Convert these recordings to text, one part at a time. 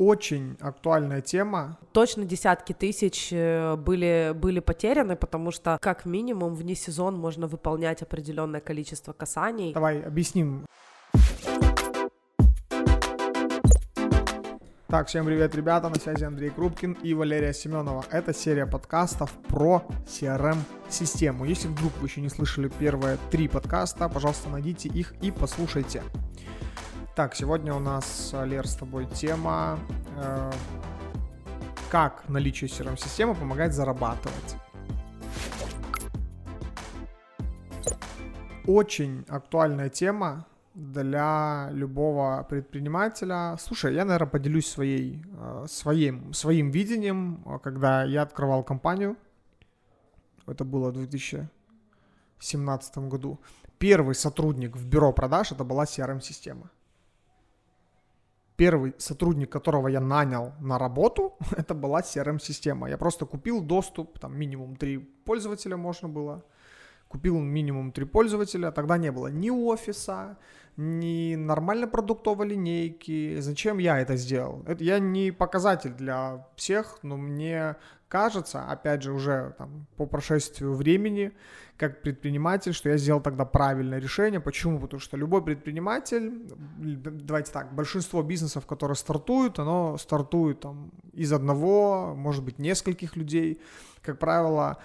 очень актуальная тема. Точно десятки тысяч э, были, были потеряны, потому что как минимум вне сезон можно выполнять определенное количество касаний. Давай объясним. Так, всем привет, ребята, на связи Андрей Крупкин и Валерия Семенова. Это серия подкастов про CRM-систему. Если вдруг вы еще не слышали первые три подкаста, пожалуйста, найдите их и послушайте. Так, сегодня у нас, Лер, с тобой тема, э, как наличие CRM-системы помогает зарабатывать. Очень актуальная тема, для любого предпринимателя. Слушай, я, наверное, поделюсь своей, э, своим, своим видением, э, когда я открывал компанию. Это было в 2017 году. Первый сотрудник в бюро продаж это была CRM-система. Первый сотрудник, которого я нанял на работу, это была CRM-система. Я просто купил доступ, там минимум три пользователя можно было. Купил минимум три пользователя, тогда не было ни офиса, ни нормальной продуктовой линейки. Зачем я это сделал? Это я не показатель для всех, но мне кажется, опять же, уже там, по прошествию времени, как предприниматель, что я сделал тогда правильное решение. Почему? Потому что любой предприниматель, давайте так, большинство бизнесов, которые стартуют, оно стартует там из одного, может быть, нескольких людей. Как правило,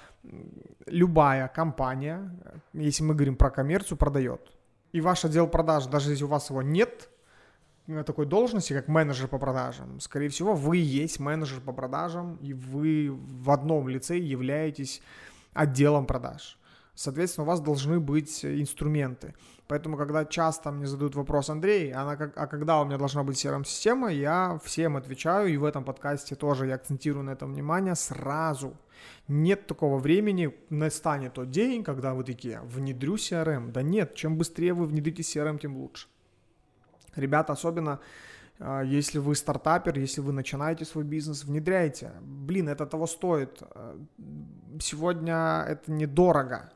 любая компания, если мы говорим про коммерцию, продает и ваш отдел продаж, даже если у вас его нет, э, такой должности, как менеджер по продажам, скорее всего, вы есть менеджер по продажам, и вы в одном лице являетесь отделом продаж. Соответственно, у вас должны быть инструменты. Поэтому, когда часто мне задают вопрос, Андрей, а, а когда у меня должна быть CRM-система, я всем отвечаю, и в этом подкасте тоже я акцентирую на этом внимание сразу – нет такого времени, настанет тот день, когда вы такие, внедрю CRM. Да нет, чем быстрее вы внедрите CRM, тем лучше. Ребята, особенно а, если вы стартапер, если вы начинаете свой бизнес, внедряйте. Блин, это того стоит. А, сегодня это недорого.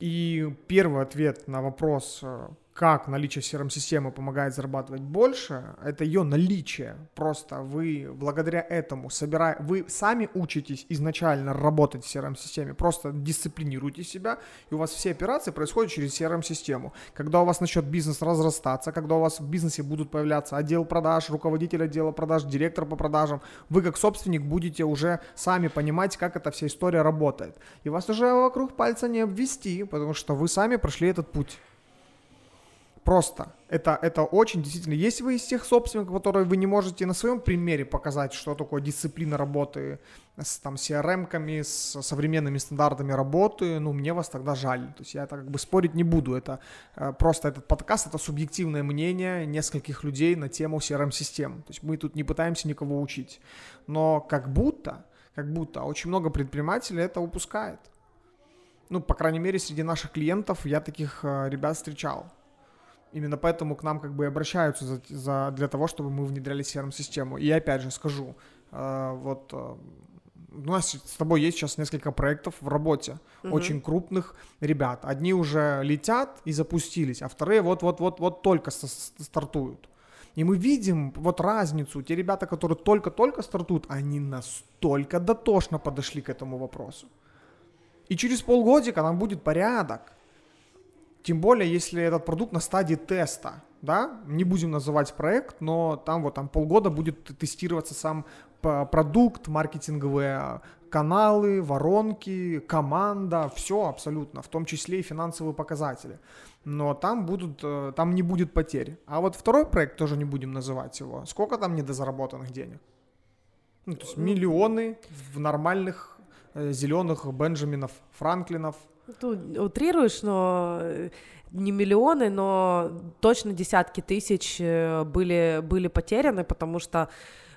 И первый ответ на вопрос, а, как наличие CRM-системы помогает зарабатывать больше, это ее наличие. Просто вы благодаря этому собираете, вы сами учитесь изначально работать в CRM-системе, просто дисциплинируйте себя, и у вас все операции происходят через CRM-систему. Когда у вас начнет бизнес разрастаться, когда у вас в бизнесе будут появляться отдел продаж, руководитель отдела продаж, директор по продажам, вы как собственник будете уже сами понимать, как эта вся история работает. И вас уже вокруг пальца не обвести, потому что вы сами прошли этот путь просто. Это, это очень действительно. Если вы из тех собственников, которые вы не можете на своем примере показать, что такое дисциплина работы с там, CRM-ками, с современными стандартами работы, ну, мне вас тогда жаль. То есть я это как бы спорить не буду. Это э, просто этот подкаст, это субъективное мнение нескольких людей на тему CRM-систем. То есть мы тут не пытаемся никого учить. Но как будто, как будто очень много предпринимателей это упускает. Ну, по крайней мере, среди наших клиентов я таких э, ребят встречал. Именно поэтому к нам как бы обращаются за, за, для того, чтобы мы внедряли CRM-систему. И опять же скажу, э, вот э, у нас с тобой есть сейчас несколько проектов в работе, угу. очень крупных ребят. Одни уже летят и запустились, а вторые вот-вот-вот-вот только стартуют. И мы видим вот разницу. Те ребята, которые только-только стартуют, они настолько дотошно подошли к этому вопросу. И через полгодика нам будет порядок. Тем более, если этот продукт на стадии теста, да, не будем называть проект, но там вот там полгода будет тестироваться сам продукт, маркетинговые каналы, воронки, команда, все абсолютно, в том числе и финансовые показатели. Но там будут, э, там не будет потерь. А вот второй проект тоже не будем называть его. Сколько там недозаработанных денег? Ну, то есть миллионы в нормальных э, зеленых Бенджаминов, Франклинов, Тут утрируешь, но э, не миллионы, но точно десятки тысяч э, были, были потеряны, потому что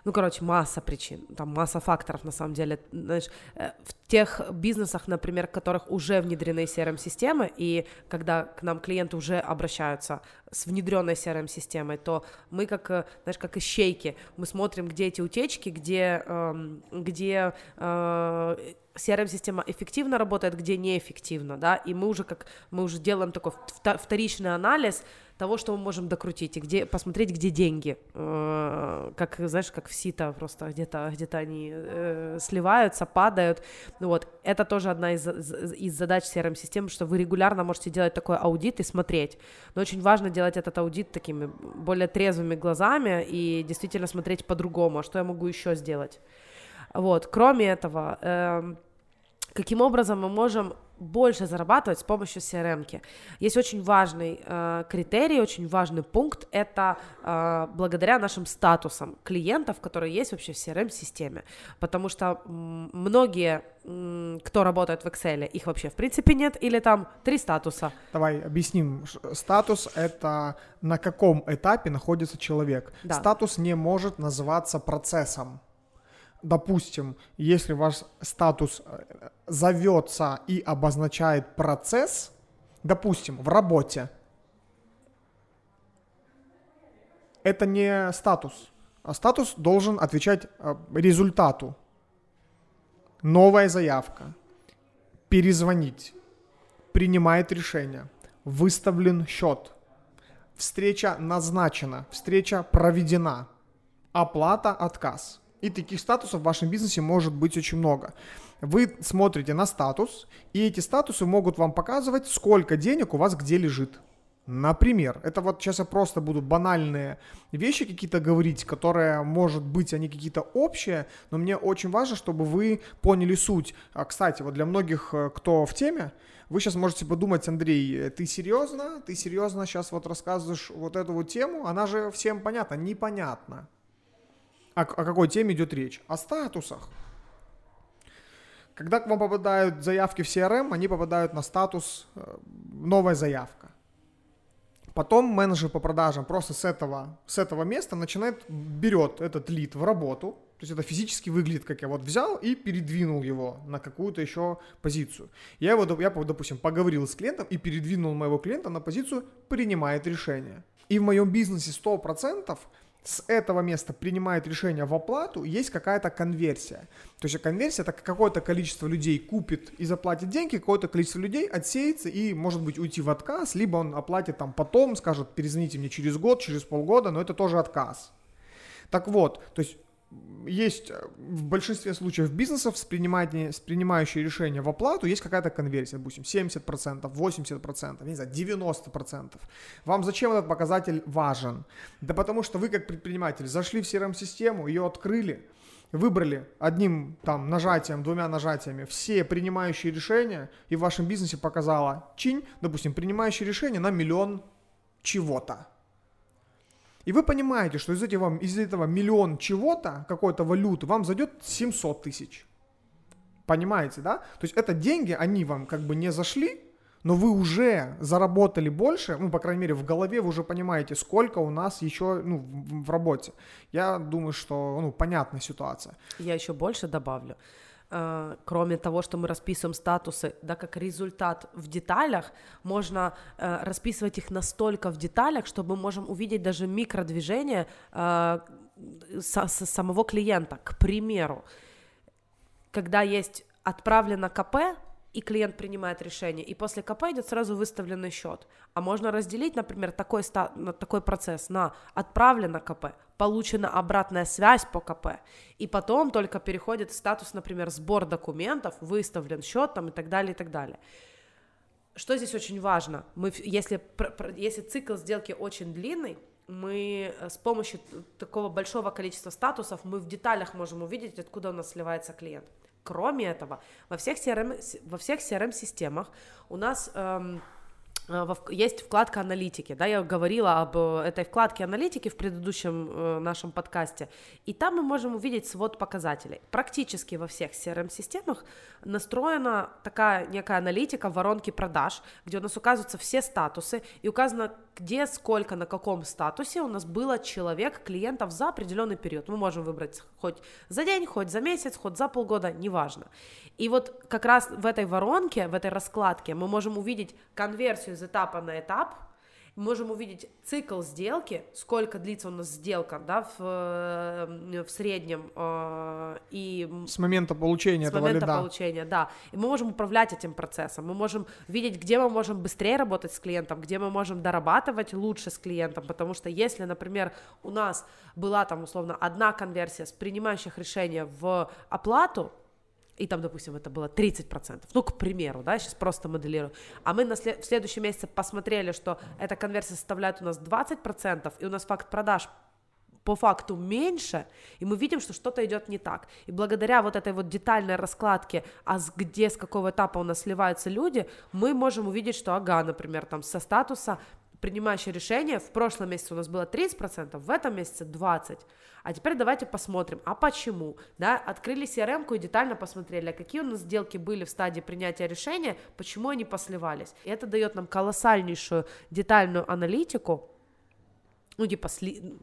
ну, короче, масса причин, там масса факторов, на самом деле, знаешь, э, в тех бизнесах, например, в которых уже внедрены CRM-системы, и когда к нам клиенты уже обращаются с внедренной CRM-системой, то мы как, знаешь, как ищейки, мы смотрим, где эти утечки, где, эм, где CRM-система эффективно работает, где неэффективно, да, и мы уже как, мы уже делаем такой вторичный анализ того, что мы можем докрутить, и где, посмотреть, где деньги. Э, как, знаешь, как в сито просто где-то где они э, сливаются, падают. Вот. Это тоже одна из, из задач CRM-системы, что вы регулярно можете делать такой аудит и смотреть. Но очень важно делать этот аудит такими более трезвыми глазами и действительно смотреть по-другому, а что я могу еще сделать. Вот. Кроме этого, э, каким образом мы можем больше зарабатывать с помощью CRM. -ки. Есть очень важный э, критерий, очень важный пункт, это э, благодаря нашим статусам клиентов, которые есть вообще в CRM-системе, потому что многие, кто работает в Excel, их вообще в принципе нет, или там три статуса. Давай объясним. Статус — это на каком этапе находится человек. Да. Статус не может называться процессом допустим, если ваш статус э, зовется и обозначает процесс, допустим, в работе, это не статус, а статус должен отвечать э, результату. Новая заявка, перезвонить, принимает решение, выставлен счет, встреча назначена, встреча проведена, оплата, отказ – и таких статусов в вашем бизнесе может быть очень много. Вы смотрите на статус, и эти статусы могут вам показывать, сколько денег у вас где лежит. Например, это вот сейчас я просто буду банальные вещи какие-то говорить, которые, может быть, они какие-то общие, но мне очень важно, чтобы вы поняли суть. А, кстати, вот для многих, э, кто в теме, вы сейчас можете подумать, Андрей, ты серьезно? Ты серьезно сейчас вот рассказываешь вот эту вот тему? Она же всем понятна. Непонятно о, о какой теме идет речь? О статусах. Когда к вам попадают заявки в CRM, они попадают на статус э, «новая заявка». Потом менеджер по продажам просто с этого, с этого места начинает, берет этот лид в работу, то есть это физически выглядит, как я вот взял и передвинул его на какую-то еще позицию. Я его, я, допустим, поговорил с клиентом и передвинул моего клиента на позицию «принимает решение». И в моем бизнесе 100% с этого места принимает решение в оплату, есть какая-то конверсия. То есть конверсия это какое-то количество людей купит и заплатит деньги, какое-то количество людей отсеется и может быть уйти в отказ, либо он оплатит там потом, скажет, перезвоните мне через год, через полгода, но это тоже отказ. Так вот, то есть есть э, в большинстве случаев бизнесов с, принимающие решения в оплату есть какая-то конверсия, допустим, 70%, 80%, не знаю, 90%. Вам зачем этот показатель важен? Да потому что вы как предприниматель зашли в CRM-систему, ее открыли, выбрали одним там нажатием, двумя нажатиями все принимающие решения, и в вашем бизнесе показала чинь, допустим, принимающие решения на миллион чего-то. И вы понимаете, что из этого, из этого миллион чего-то, какой-то валюты, вам зайдет 700 тысяч. Понимаете, да? То есть это деньги, они вам как бы не зашли, но вы уже заработали больше, ну, по крайней мере, в голове вы уже понимаете, сколько у нас еще ну, в, в работе. Я думаю, что ну, понятная ситуация. Я еще больше добавлю. Э, кроме того, что мы расписываем статусы, да, как результат в деталях, можно э, расписывать их настолько в деталях, что мы можем увидеть даже микродвижение э, самого клиента. К примеру, когда есть отправлено КП, и клиент принимает решение, и после КП идет сразу выставленный счет. А можно разделить, например, такой, такой процесс на отправлено КП, получена обратная связь по КП, и потом только переходит статус, например, сбор документов, выставлен счет там и так далее, и так далее. Что здесь очень важно? Мы, если, если цикл сделки очень длинный, мы э, с помощью такого большого количества статусов мы в деталях можем увидеть, откуда у нас сливается клиент. Кроме этого, во всех CRM, во всех CRM-системах у нас эм, есть вкладка аналитики, да, я говорила об э, этой вкладке аналитики в предыдущем э, нашем подкасте, и там мы можем увидеть свод показателей. Практически во всех CRM-системах настроена такая некая аналитика воронки продаж, где у нас указываются все статусы, и указано, где, сколько, на каком статусе у нас было человек, клиентов за определенный период. Мы можем выбрать хоть за день, хоть за месяц, хоть за полгода, неважно. И вот как раз в этой воронке, в этой раскладке мы можем увидеть конверсию из этапа на этап, можем увидеть цикл сделки, сколько длится у нас сделка, да, в, э, в среднем, э, и... С момента получения с этого момента лида. получения, да. И мы можем управлять этим процессом, мы можем видеть, где мы можем быстрее работать с клиентом, где мы можем дорабатывать лучше с клиентом, потому что если, например, у нас была там условно одна конверсия с принимающих решения в оплату, и там, допустим, это было 30%, ну, к примеру, да, сейчас просто моделирую, а мы на след- в следующем месяце посмотрели, что эта конверсия составляет у нас 20%, и у нас факт продаж по факту меньше, и мы видим, что что-то идет не так. И благодаря вот этой вот детальной раскладке, а с где, с какого этапа у нас сливаются люди, мы можем увидеть, что, ага, например, там со статуса принимающее решение, в прошлом месяце у нас было 30%, в этом месяце 20%. А теперь давайте посмотрим, а почему? Да, открыли CRM-ку и детально посмотрели, а какие у нас сделки были в стадии принятия решения, почему они посливались. И это дает нам колоссальнейшую детальную аналитику, ну, типа, сли...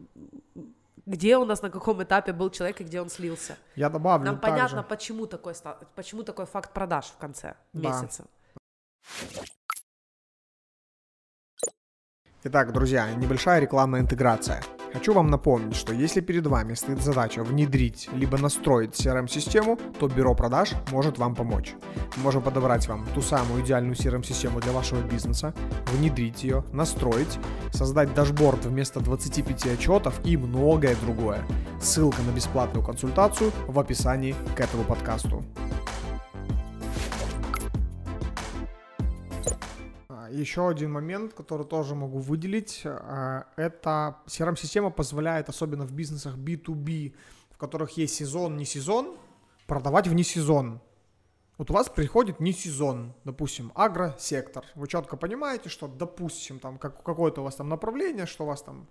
где у нас на каком этапе был человек и где он слился. Я добавлю Нам понятно, почему такой, почему такой факт продаж в конце Да. месяца. Итак, друзья, небольшая рекламная интеграция. Хочу вам напомнить, что если перед вами стоит задача внедрить либо настроить CRM-систему, то бюро продаж может вам помочь. Мы можем подобрать вам ту самую идеальную CRM-систему для вашего бизнеса, внедрить ее, настроить, создать дашборд вместо 25 отчетов и многое другое. Ссылка на бесплатную консультацию в описании к этому подкасту. Еще один момент, который тоже могу выделить, а, это CRM-система позволяет, особенно в бизнесах B2B, в которых есть сезон, не сезон, продавать вне сезон. Вот у вас приходит не сезон, допустим, агросектор. Вы четко понимаете, что, допустим, там как, какое-то у вас там направление, что у вас там,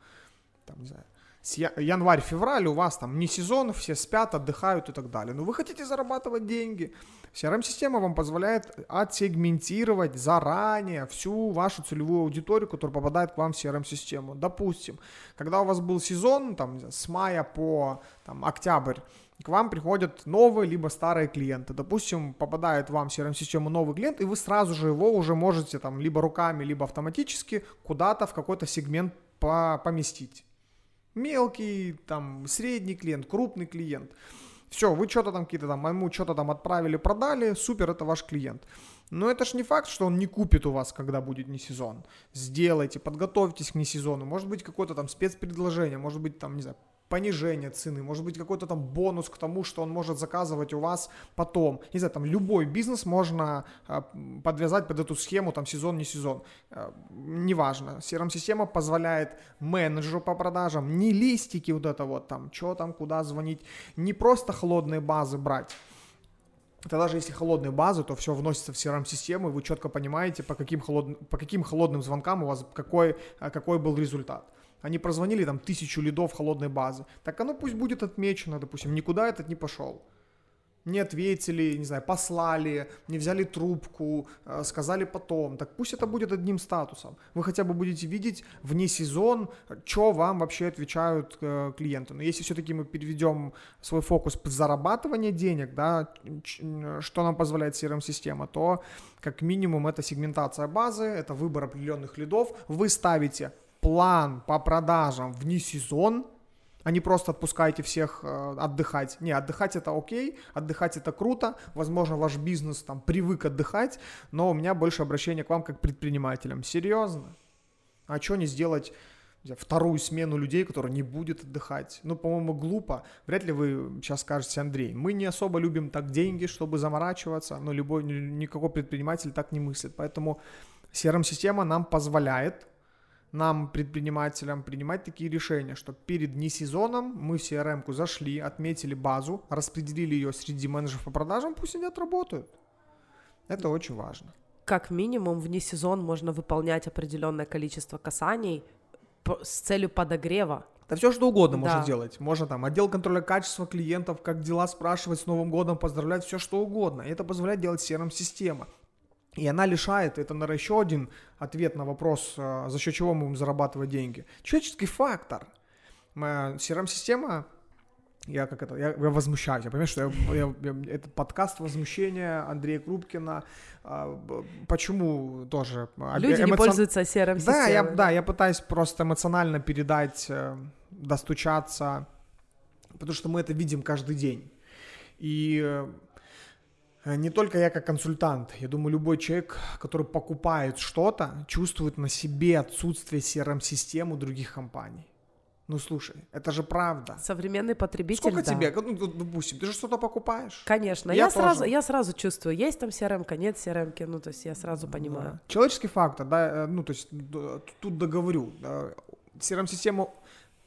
там не знаю, январь-февраль у вас там не сезон, все спят, отдыхают и так далее. Но вы хотите зарабатывать деньги. CRM-система вам позволяет отсегментировать заранее всю вашу целевую аудиторию, которая попадает к вам в CRM-систему. Допустим, когда у вас был сезон, там, с мая по там, октябрь, к вам приходят новые либо старые клиенты. Допустим, попадает вам в CRM-систему новый клиент, и вы сразу же его уже можете там либо руками, либо автоматически куда-то в какой-то сегмент по- поместить. Мелкий, там, средний клиент, крупный клиент. Все, вы что-то там какие-то там, ему что-то там отправили, продали, супер, это ваш клиент. Но это ж не факт, что он не купит у вас, когда будет не сезон. Сделайте, подготовьтесь к несезону. Может быть, какое-то там спецпредложение, может быть, там, не знаю, понижение цены, может быть, какой-то там бонус к тому, что он может заказывать у вас потом. Не знаю, там любой бизнес можно а, подвязать под эту схему, там сезон, не сезон. А, неважно. CRM-система позволяет менеджеру по продажам не листики вот это вот там, что там, куда звонить, не просто холодные базы брать, это даже если холодные базы, то все вносится в CRM-систему, и вы четко понимаете, по каким, холодным, по каким холодным звонкам у вас какой, а, какой был результат. Они прозвонили там тысячу лидов холодной базы. Так оно пусть будет отмечено, допустим, никуда этот не пошел. Не ответили, не знаю, послали, не взяли трубку, э, сказали потом. Так пусть это будет одним статусом. Вы хотя бы будете видеть вне сезон, что вам вообще отвечают э, клиенты. Но если все-таки мы переведем свой фокус в зарабатывание денег, да, что нам позволяет CRM-система, то как минимум это сегментация базы, это выбор определенных лидов. Вы ставите план по продажам вне сезон, а не просто отпускаете всех э, отдыхать. Не, отдыхать это окей, отдыхать это круто, возможно, ваш бизнес там привык отдыхать, но у меня больше обращение к вам как предпринимателям. Серьезно? А что не сделать вторую смену людей, которая не будет отдыхать? Ну, по-моему, глупо. Вряд ли вы сейчас скажете, Андрей, мы не особо любим так деньги, чтобы заморачиваться, но любой, никакой предприниматель так не мыслит. Поэтому CRM-система нам позволяет нам, предпринимателям, принимать такие решения, что перед несезоном мы в CRM-ку зашли, отметили базу, распределили ее среди менеджеров по продажам, пусть они отработают. Это очень важно. Как минимум вне сезон можно выполнять определенное количество касаний с целью подогрева. Да все что угодно можно Да. делать. Можно там отдел контроля качества клиентов, как дела спрашивать с Новым годом, поздравлять, все что угодно. И это позволяет делать CRM-система. И она лишает, это, наверное, еще один ответ на вопрос, э, за счет чего мы будем зарабатывать деньги. Человеческий фактор. CRM-система я как это, я, я возмущаюсь, я понимаю, что я, я, я, этот подкаст возмущения Андрея Крупкина, а, почему тоже? Люди эмоцион... не пользуются серым да, я, да, я пытаюсь просто эмоционально передать, э, достучаться, потому что мы это видим каждый день. И э, не только я как консультант, я думаю, любой человек, который покупает что-то, чувствует на себе отсутствие CRM-систем у других компаний. Ну слушай, это же правда. Современный потребитель. Сколько да. тебе? Ну, допустим, ты же что-то покупаешь. Конечно. Я, я сразу, я сразу чувствую, есть там CRM, нет CRM, ну то есть я сразу понимаю. Да. Человеческий фактор, да, э, ну то есть тут договорю. Да, CRM-систему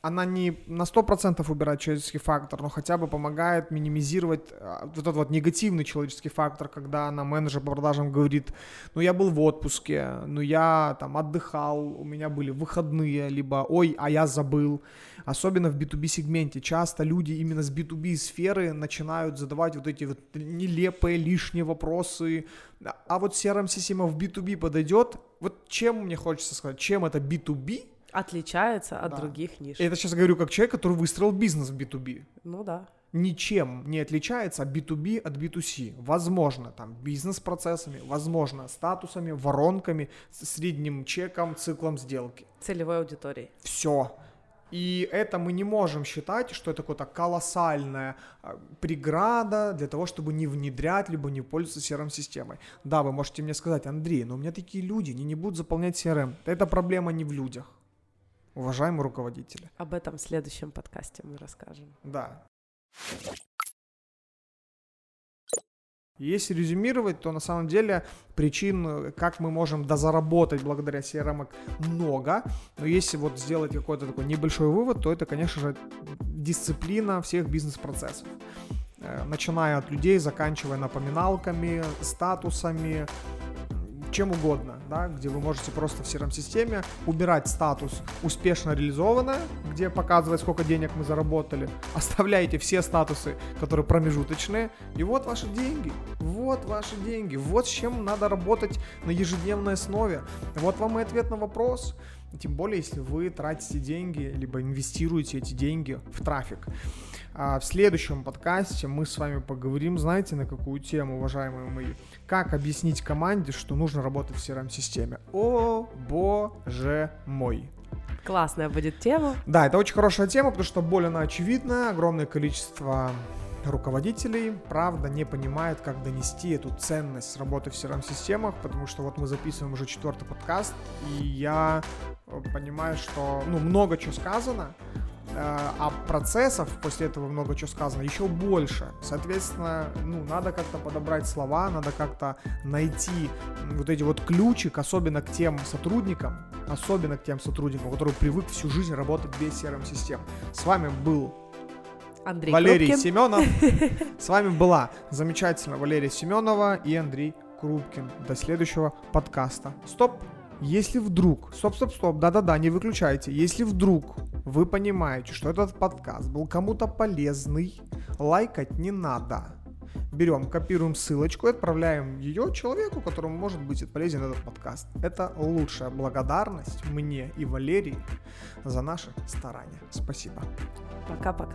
она не на 100% убирает человеческий фактор, но хотя бы помогает минимизировать а, вот этот вот негативный человеческий фактор, когда на менеджер по продажам говорит, ну я был в отпуске, ну я там отдыхал, у меня были выходные, либо ой, а я забыл. Особенно в B2B сегменте часто люди именно с B2B сферы начинают задавать вот эти вот нелепые лишние вопросы, а вот CRM-система в B2B подойдет. Вот чем мне хочется сказать, чем это B2B отличается от да. других ниш. Я это сейчас говорю как человек, который выстроил бизнес в B2B. Ну да. Ничем не отличается B2B от B2C. Возможно, там бизнес-процессами, возможно, статусами, воронками, средним чеком, циклом сделки. Целевой аудиторией. Все. И это мы не можем считать, что это какая-то колоссальная преграда для того, чтобы не внедрять, либо не пользоваться CRM-системой. Да, вы можете мне сказать, Андрей, но у меня такие люди, они не будут заполнять CRM. Эта проблема не в людях уважаемые руководители. Об этом в следующем подкасте мы расскажем. Да. Если резюмировать, то на самом деле причин, как мы можем дозаработать благодаря CRM, много. Но если вот сделать какой-то такой небольшой вывод, то это, конечно же, дисциплина всех бизнес-процессов. Э, начиная от людей, заканчивая напоминалками, статусами, чем угодно, да, где вы можете просто в CRM-системе убирать статус «успешно реализовано», где показывает, сколько денег мы заработали, оставляете все статусы, которые промежуточные, и вот ваши деньги, вот ваши деньги, вот с чем надо работать на ежедневной основе. Вот вам и ответ на вопрос. Тем более, если вы тратите деньги, либо инвестируете эти деньги в трафик. А в следующем подкасте мы с вами поговорим, знаете, на какую тему, уважаемые мои? Как объяснить команде, что нужно работать в CRM-системе? О, боже мой! Классная будет тема. Да, это очень хорошая тема, потому что более очевидно, огромное количество руководителей, правда, не понимает, как донести эту ценность работы в CRM-системах, потому что вот мы записываем уже четвертый подкаст, и я э, понимаю, что, ну, много чего сказано, Э, а процессов после этого много чего сказано еще больше. Соответственно, ну, надо как-то подобрать слова, надо как-то найти вот эти вот ключик, особенно к тем сотрудникам, особенно к тем сотрудникам, которые привык всю жизнь работать без CRM-систем. С вами был Андрей Валерий Крупкин. Семенов. С вами была замечательная Валерия Семенова и Андрей Крупкин. До следующего подкаста. Стоп! Если вдруг, стоп, стоп, стоп, да-да-да, не выключайте. Если вдруг вы понимаете, что этот подкаст был кому-то полезный, лайкать не надо. Берем, копируем ссылочку и отправляем ее человеку, которому может быть полезен этот подкаст. Это лучшая благодарность мне и Валерии за наши старания. Спасибо. Пока-пока.